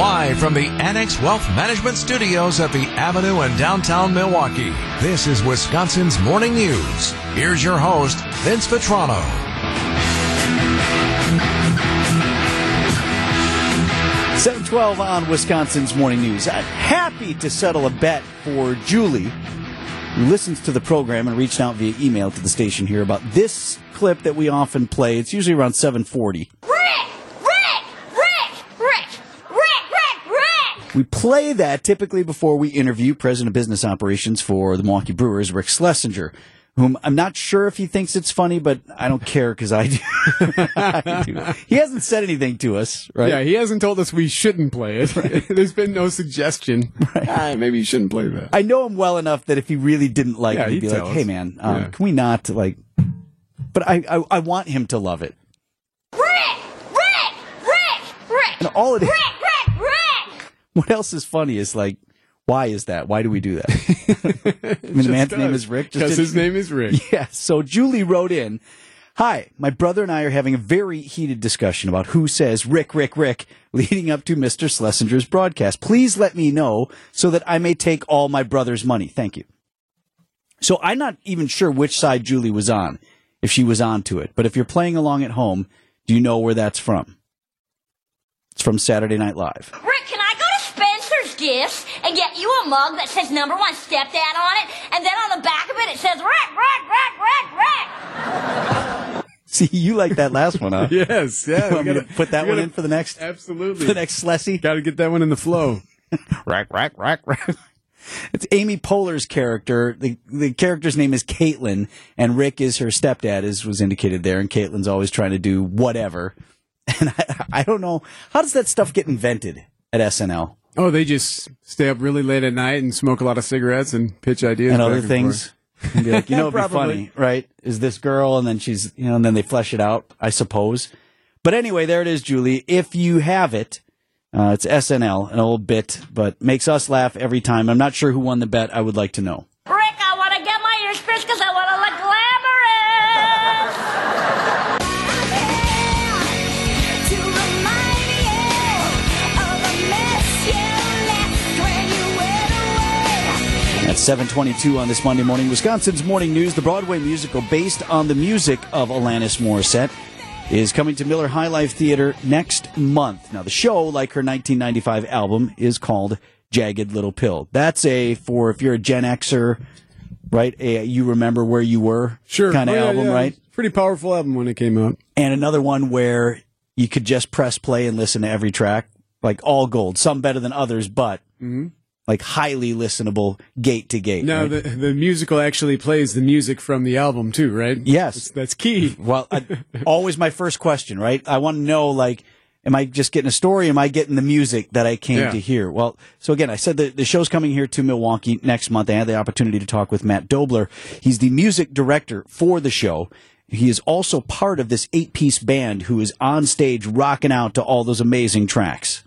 Live from the Annex Wealth Management Studios at the Avenue in downtown Milwaukee, this is Wisconsin's Morning News. Here's your host, Vince Vitrano. Seven twelve on Wisconsin's Morning News. I'm happy to settle a bet for Julie who listens to the program and reached out via email to the station here about this clip that we often play. It's usually around 740. We play that typically before we interview President of Business Operations for the Milwaukee Brewers, Rick Schlesinger, whom I'm not sure if he thinks it's funny, but I don't care because I, I do. He hasn't said anything to us, right? Yeah, he hasn't told us we shouldn't play it. There's been no suggestion. Right. Ah, maybe you shouldn't play that. I know him well enough that if he really didn't like Yeah, it, he'd he'd be like, us. "Hey, man, um, Yeah. can we not like?" But I, I, I want him to love it, Rick! Rick! Rick! Rick! and all it. What else is funny is like, why is that? Why do we do that? I mean, the man's name is Rick. Because his name is Rick. Yeah. So Julie wrote in, Hi, my brother and I are having a very heated discussion about who says Rick, Rick, Rick leading up to Mr. Schlesinger's broadcast. Please let me know so that I may take all my brother's money. Thank you. So I'm not even sure which side Julie was on, if she was on to it. But if you're playing along at home, do you know where that's from? It's from Saturday Night Live. Rick, can I go to Spencer's Gifts and get you a mug that says number one stepdad on it, and then on the back of it it says Rick, Rick, Rick, Rick, Rick? See, you like that last one, huh? Yes, yeah. You want we me gotta- put that one gotta- in for the next, Absolutely. for the next Slessy? Got to get that one in the flow. rack, rack, rack, rack. It's Amy Poehler's character. The the character's name is Caitlin, and Rick is her stepdad, as was indicated there. And Caitlin's always trying to do whatever. And I, I don't know how does that stuff get invented at SNL Oh, they just stay up really late at night and smoke a lot of cigarettes and pitch ideas and other things. And be like, you know, it'd be funny, right? Is this girl, and then she's, you know, and then they flesh it out, I suppose. But anyway, there it is, Julie. If you have it, uh, it's SNL, an old bit, but makes us laugh every time. I'm not sure who won the bet. I would like to know. At 722 on this Monday morning, Wisconsin's Morning News, the Broadway musical based on the music of Alanis Morissette, is coming to Miller High Life Theater next month. Now, the show, like her 1995 album, is called Jagged Little Pill. That's a, for if you're a Gen Xer, right, a you remember where you were Sure. kind of Oh, yeah, album, yeah. right? Pretty powerful album when it came out. And another one where you could just press play and listen to every track, like all gold, some better than others, but mm-hmm. Like highly listenable gate to gate. No, right? the, the musical actually plays the music from the album, too, right? Yes. That's, that's key. Well, I, always my first question, right? I want to know, like, am I just getting a story? Am I getting the music that I came Yeah. to hear? Well, so again, I said that the show's coming here to Milwaukee next month. I had the opportunity to talk with Matt Dobler. He's the music director for the show. He is also part of this eight piece band who is on stage rocking out to all those amazing tracks.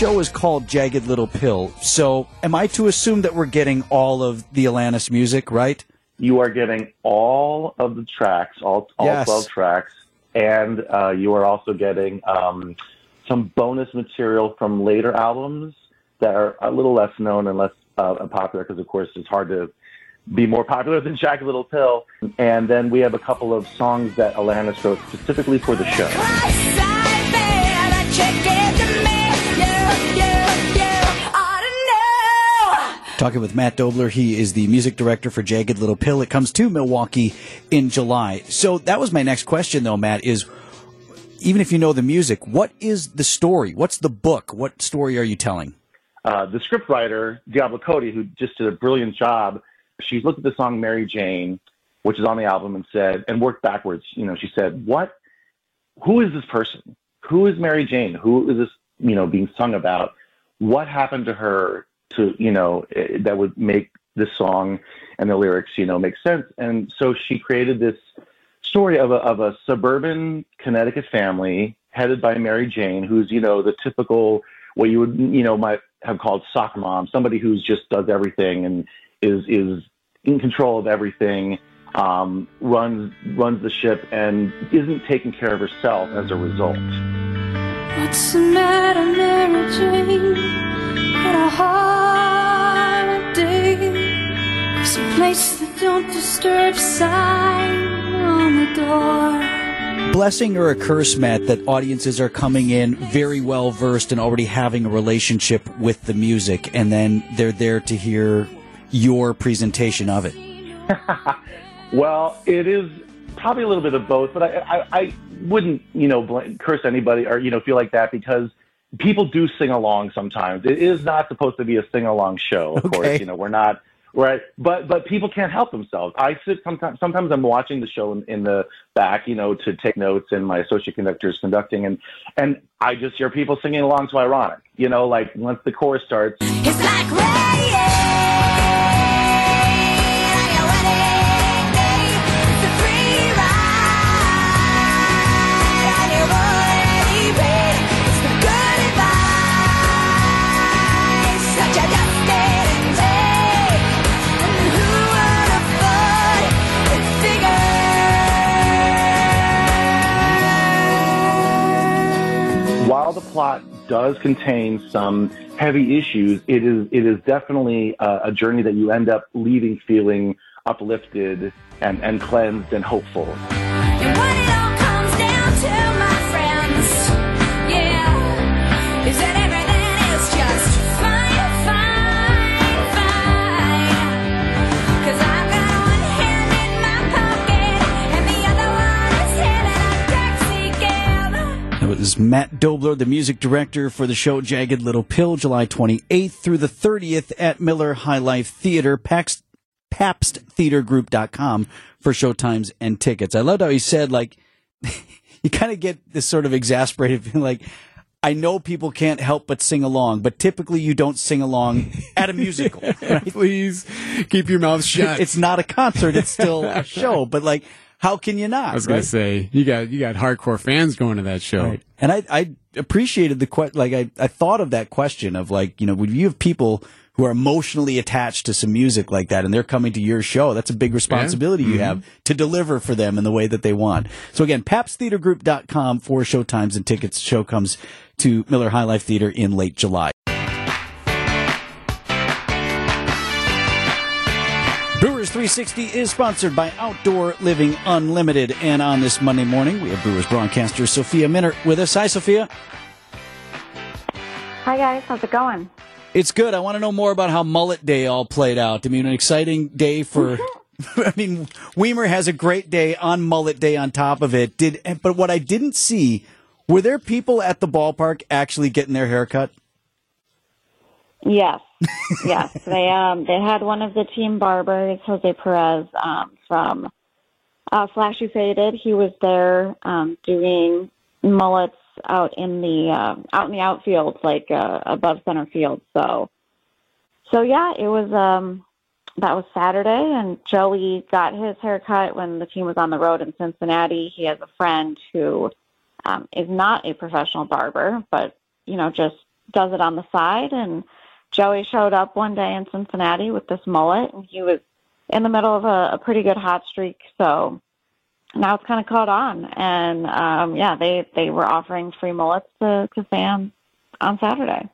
Show is called Jagged Little Pill. So, am I to assume that we're getting all of the Alanis music, right? you are getting all of the tracks, all, all Yes. 12 tracks, and uh, you are also getting um, some bonus material from later albums that are a little less known and less uh, popular because, of course, it's hard to be more popular than Jagged Little Pill. And then we have a couple of songs that Alanis wrote specifically for the show. Talking with Matt Dobler, he is the music director for Jagged Little Pill. It comes to Milwaukee in July. So that was my next question, though, Matt. Is even if you know the music, what is the story? What's the book? What story are you telling? uh, the scriptwriter Diablo Cody, who just did a brilliant job, she's looked at the song "Mary Jane," which is on the album, and said, and worked backwards. You know, she said, "What? Who is this person? Who is Mary Jane? Who is this? You know, being sung about? What happened to her to you know eh, that would make the song and the lyrics you know make sense?" And so she created this story of a of a suburban Connecticut family headed by Mary Jane, who's you know the typical what you would you know might have called soccer mom, somebody who's just does everything and is is in control of everything, um, runs runs the ship, and isn't taking care of herself as a result. What's the matter, Mary Jane? Had a hard day. There's a place that don't disturb sign on the door. Blessing or a curse, Matt, that audiences are coming in very well versed and already having a relationship with the music, and then they're there to hear your presentation of it. well, it is probably a little bit of both, but I, I, I wouldn't, you know, blame, curse anybody or, you know, feel like that because people do sing along sometimes. It is not supposed to be a sing along show, of Okay. course. You know, we're not, right? But, but people can't help themselves. I sit sometimes, sometimes I'm watching the show in, in the back, you know, to take notes and my associate conductor is conducting and, and I just hear people singing along to ironic, you know, like once the chorus starts, It's like rain plot does contain some heavy issues, it is it is definitely a, a journey that you end up leaving feeling uplifted and, and cleansed and hopeful. Was Matt Dobler, the music director for the show Jagged Little Pill, July 28th through the 30th at Miller High Life Theater, Pax, for showtimes and tickets. I loved how he said, like, you kind of get this sort of exasperated feeling like, I know people can't help but sing along, but typically you don't sing along at a musical. right? Please keep your mouth shut. It's not a concert; it's still a show. But like, how can you not? I was gonna say you got you got hardcore fans going to that show. Right. And I, I appreciated the que- like I, I thought of that question of like, you know, when you have people who are emotionally attached to some music like that and they're coming to your show, that's a big responsibility you mm-hmm. have to deliver for them in the way that they want. So again, pabsttheatergroup.com for showtimes and tickets. Show comes to Miller High Life Theater in late July. 360 is sponsored by Outdoor Living Unlimited. And on this Monday morning, we have Brewers broadcaster Sophia Minnaert with us. Hi, Sophia. Hi guys, how's it going? It's good. I want to know more about how Mullet Day all played out. I mean, an exciting day for. I mean, Wiemer has a great day on Mullet Day on top of it. Did but what I didn't see were there people at the ballpark actually getting their hair cut? Yes, yes. They um they had one of the team barbers, Jose Perez, um, from uh, Flashy Faded. He was there um, doing mullets out in the uh, out in the outfield, like uh, above center field. So, so yeah, it was um that was Saturday, and Joey got his haircut when the team was on the road in Cincinnati. He has a friend who um, is not a professional barber, but you know just does it on the side and Joey showed up one day in Cincinnati with this mullet, and he was in the middle of a, a pretty good hot streak. So now it's kind of caught on, and um, yeah, they they were offering free mullets to, to fans on Saturday.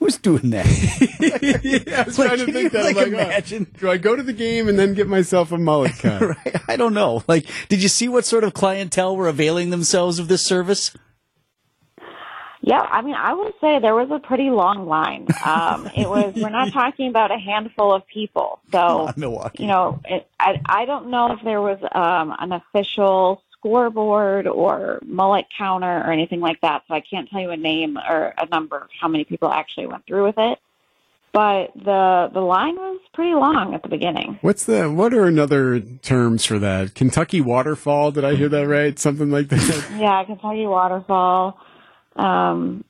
Who's doing that? yeah, I was Like, trying to think you, that. like, I'm like, oh, imagine? do I go to the game and then get myself a mullet cut? right? I don't know. Like, did you see what sort of clientele were availing themselves of this service? Yeah, I mean, I would say there was a pretty long line. Um, it was we're not talking about a handful of people, so on, Milwaukee. you know, it, I I don't know if there was um, an official scoreboard or mullet counter or anything like that, so I can't tell you a name or a number of how many people actually went through with it. But the the line was pretty long at the beginning. What's the what are another terms for that? Kentucky waterfall? Did I hear that right? Something like that. Yeah, Kentucky waterfall. Um,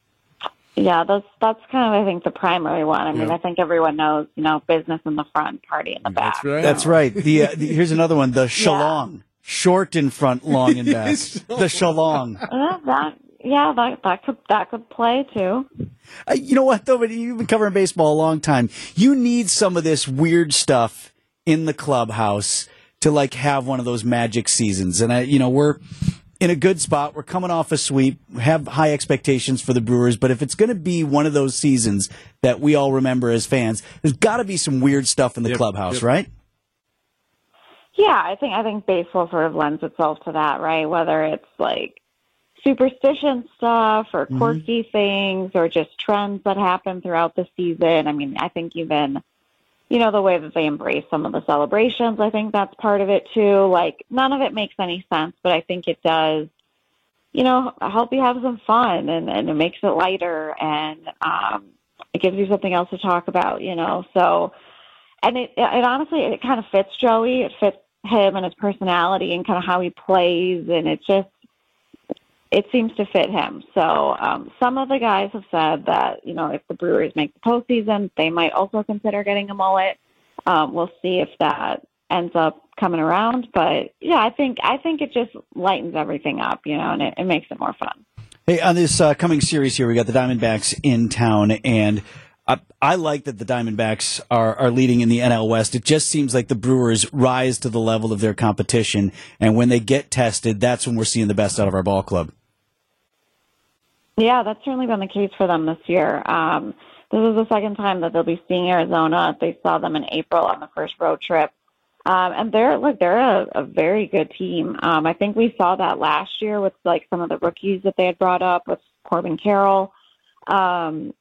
yeah, that's that's kind of I think the primary one. I mean, Yeah. I think everyone knows, you know, business in the front, party in the back. That's right. That's right. The, uh, the here's another one. The shalong, short in front, long in back. the shalong. Uh, that yeah, that that could that could play too. Uh, you know what though? But you've been covering baseball a long time. You need some of this weird stuff in the clubhouse to like have one of those magic seasons. And I, you know, we're in a good spot. We're coming off a sweep. We have high expectations for the Brewers. But if it's going to be one of those seasons that we all remember as fans, there's got to be some weird stuff in the Yep, clubhouse, yep. right? Yeah, I think I think baseball sort of lends itself to that, right? Whether it's like superstition stuff or mm-hmm. quirky things or just trends that happen throughout the season. I mean, I think even you know the way that they embrace some of the celebrations, I think that's part of it too. Like none of it makes any sense, but I think it does you know, help you have some fun and, and it makes it lighter and um it gives you something else to talk about, you know. So and it, it honestly it kind of fits Joey. It fits him and his personality and kind of how he plays, and it just it seems to fit him. So um, some of the guys have said that you know if the Brewers make the postseason, they might also consider getting a mullet. Um, we'll see if that ends up coming around, but yeah, I think I think it just lightens everything up, you know, and it, it makes it more fun. Hey, on this uh, coming series here, we got the Diamondbacks in town, and I, I like that the Diamondbacks are, are leading in the NL West. It just seems like the Brewers rise to the level of their competition, and when they get tested, that's when we're seeing the best out of our ball club. Yeah, that's certainly been the case for them this year. Um, this is the second time that they'll be seeing Arizona. They saw them in April on the first road trip. Um, and they're look, they're a, a very good team. Um, I think we saw that last year with like some of the rookies that they had brought up with Corbin Carroll. Um,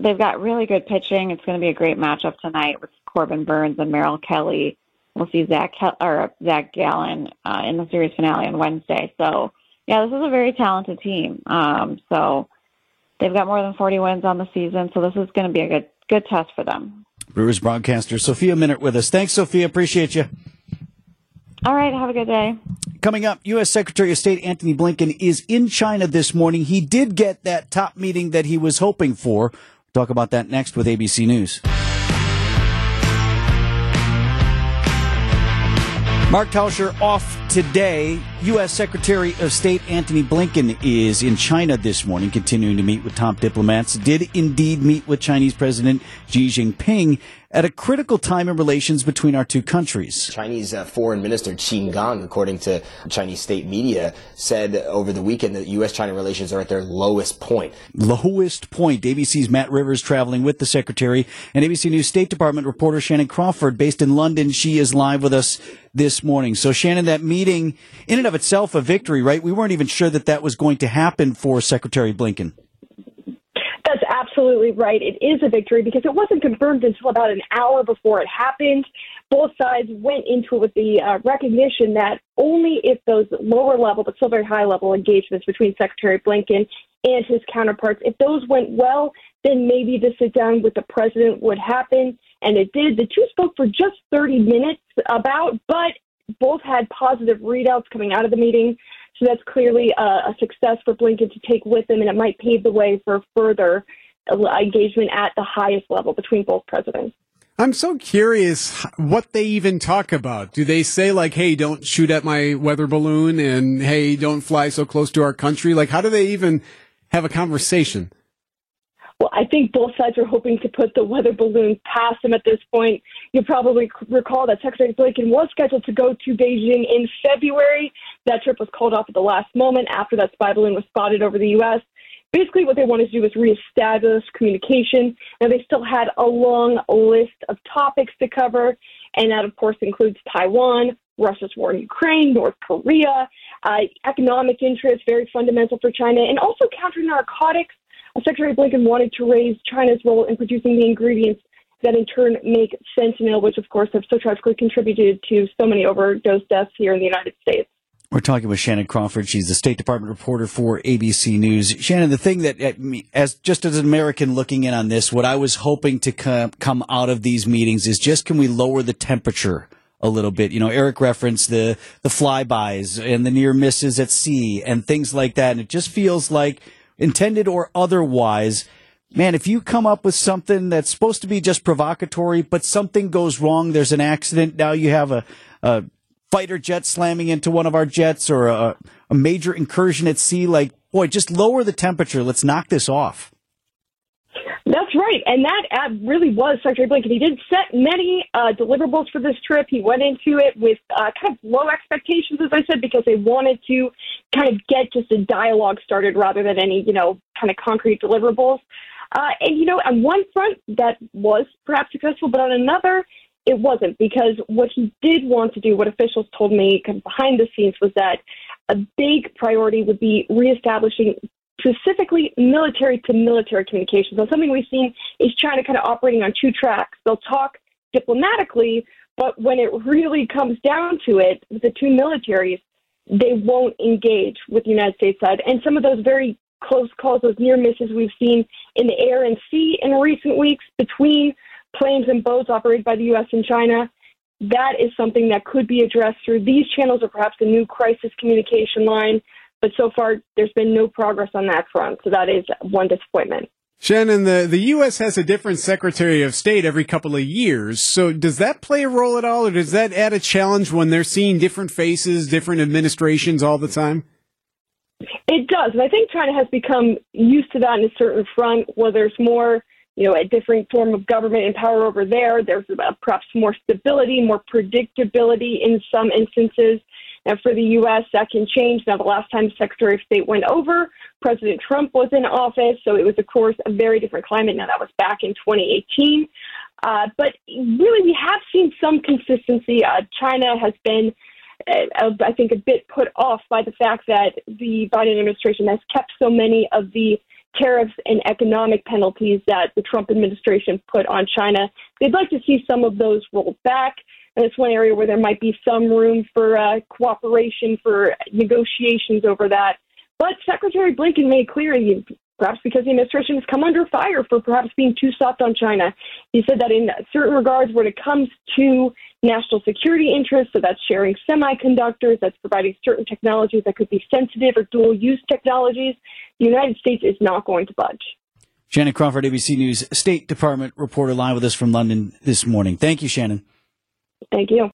they've got really good pitching. It's going to be a great matchup tonight with Corbin Burnes and Merrill Kelly. We'll see Zach Kel- or Zach Gallen uh, in the series finale on Wednesday. So yeah, this is a very talented team. Um, so they've got more than 40 wins on the season. So this is going to be a good good test for them. Brewers broadcaster Sophia Minnaert with us. Thanks, Sophia. Appreciate you. All right, have a good day. Coming up, U.S. Secretary of State Anthony Blinken is in China this morning. He did get that top meeting that he was hoping for. We'll talk about that next with ABC News. Mark Tauscher off today. U.S. Secretary of State Anthony Blinken is in China this morning, continuing to meet with top diplomats. Did indeed meet with Chinese President Xi Jinping at a critical time in relations between our two countries. Chinese uh, Foreign Minister Qin Gang, according to Chinese state media, said over the weekend that U.S.-China relations are at their lowest point. lowest point. ABC's Matt Rivers traveling with the secretary and ABC News State Department reporter Shannon Crawford based in London. She is live with us this morning. So Shannon, that meeting in and of itself a victory, right? We weren't even sure that that was going to happen for Secretary Blinken. Absolutely right. It is a victory because it wasn't confirmed until about an hour before it happened. Both sides went into it with the uh, recognition that only if those lower level, but still very high level engagements between Secretary Blinken and his counterparts, if those went well, then maybe the sit down with the president would happen. And it did. The two spoke for just 30 minutes about, but both had positive readouts coming out of the meeting. So that's clearly a, a success for Blinken to take with him, and it might pave the way for further engagement at the highest level between both presidents. I'm so curious what they even talk about. Do they say like, "Hey, don't shoot at my weather balloon," and "Hey, don't fly so close to our country"? Like, how do they even have a conversation? Well, I think both sides are hoping to put the weather balloon past them at this point. You'll probably recall that Secretary Blinken was scheduled to go to Beijing in February. That trip was called off at the last moment after that spy balloon was spotted over the U.S. Basically, what they wanted to do was reestablish communication. Now, they still had a long list of topics to cover, and that, of course, includes Taiwan, Russia's war in Ukraine, North Korea, uh, economic interests, very fundamental for China, and also counter narcotics. Uh, Secretary Blinken wanted to raise China's role in producing the ingredients that in turn make fentanyl, which of course have so tragically contributed to so many overdose deaths here in the United States. We're talking with Shannon Crawford. She's the State Department reporter for ABC News. Shannon, the thing that, uh, as just as an American looking in on this, what I was hoping to come, come out of these meetings is just can we lower the temperature a little bit? You know, Eric referenced the the flybys and the near misses at sea and things like that, and it just feels like, intended or otherwise. Man, if you come up with something that's supposed to be just provocatory, but something goes wrong, there's an accident, now you have a, a fighter jet slamming into one of our jets or a, a major incursion at sea, like, boy, just lower the temperature. Let's knock this off. That's right, and that ad really was Secretary Blinken. He did set many uh, deliverables for this trip. He went into it with uh, kind of low expectations, as I said, because they wanted to kind of get just a dialogue started rather than any, you know, kind of concrete deliverables. Uh, and you know, on one front, that was perhaps successful, but on another, it wasn't because what he did want to do, what officials told me behind the scenes, was that a big priority would be reestablishing specifically military to military communications. And something we've seen is China kind of operating on two tracks. They'll talk diplomatically, but when it really comes down to it, the two militaries, they won't engage with the United States side. And some of those very close calls, those near misses we've seen in the air and sea in recent weeks between planes and boats operated by the U.S. and China, that is something that could be addressed through these channels or perhaps a new crisis communication line. But so far, there's been no progress on that front. So that is one disappointment. Shannon, the, the U.S. has a different Secretary of State every couple of years. So does that play a role at all, or does that add a challenge when they're seeing different faces, different administrations all the time? It does. And I think China has become used to that in a certain front where there's more, you know, a different form of government and power over there. There's perhaps more stability, more predictability in some instances. Now, for the U.S., that can change. Now, the last time Secretary of State went over, President Trump was in office, so it was, of course, a very different climate. Now, that was back in 2018. Uh, but really, we have seen some consistency. Uh, China has been, uh, I think, a bit put off by the fact that the Biden administration has kept so many of the tariffs and economic penalties that the Trump administration put on China. They'd like to see some of those rolled back. And it's one area where there might be some room for uh, cooperation, for negotiations over that. But Secretary Blinken made clear, perhaps because the administration has come under fire for perhaps being too soft on China. He said that in certain regards, when it comes to national security interests, so that's sharing semiconductors, that's providing certain technologies that could be sensitive or dual use technologies, the United States is not going to budge. Shannon Crawford, ABC News State Department reporter, live with us from London this morning. Thank you, Shannon. Thank you.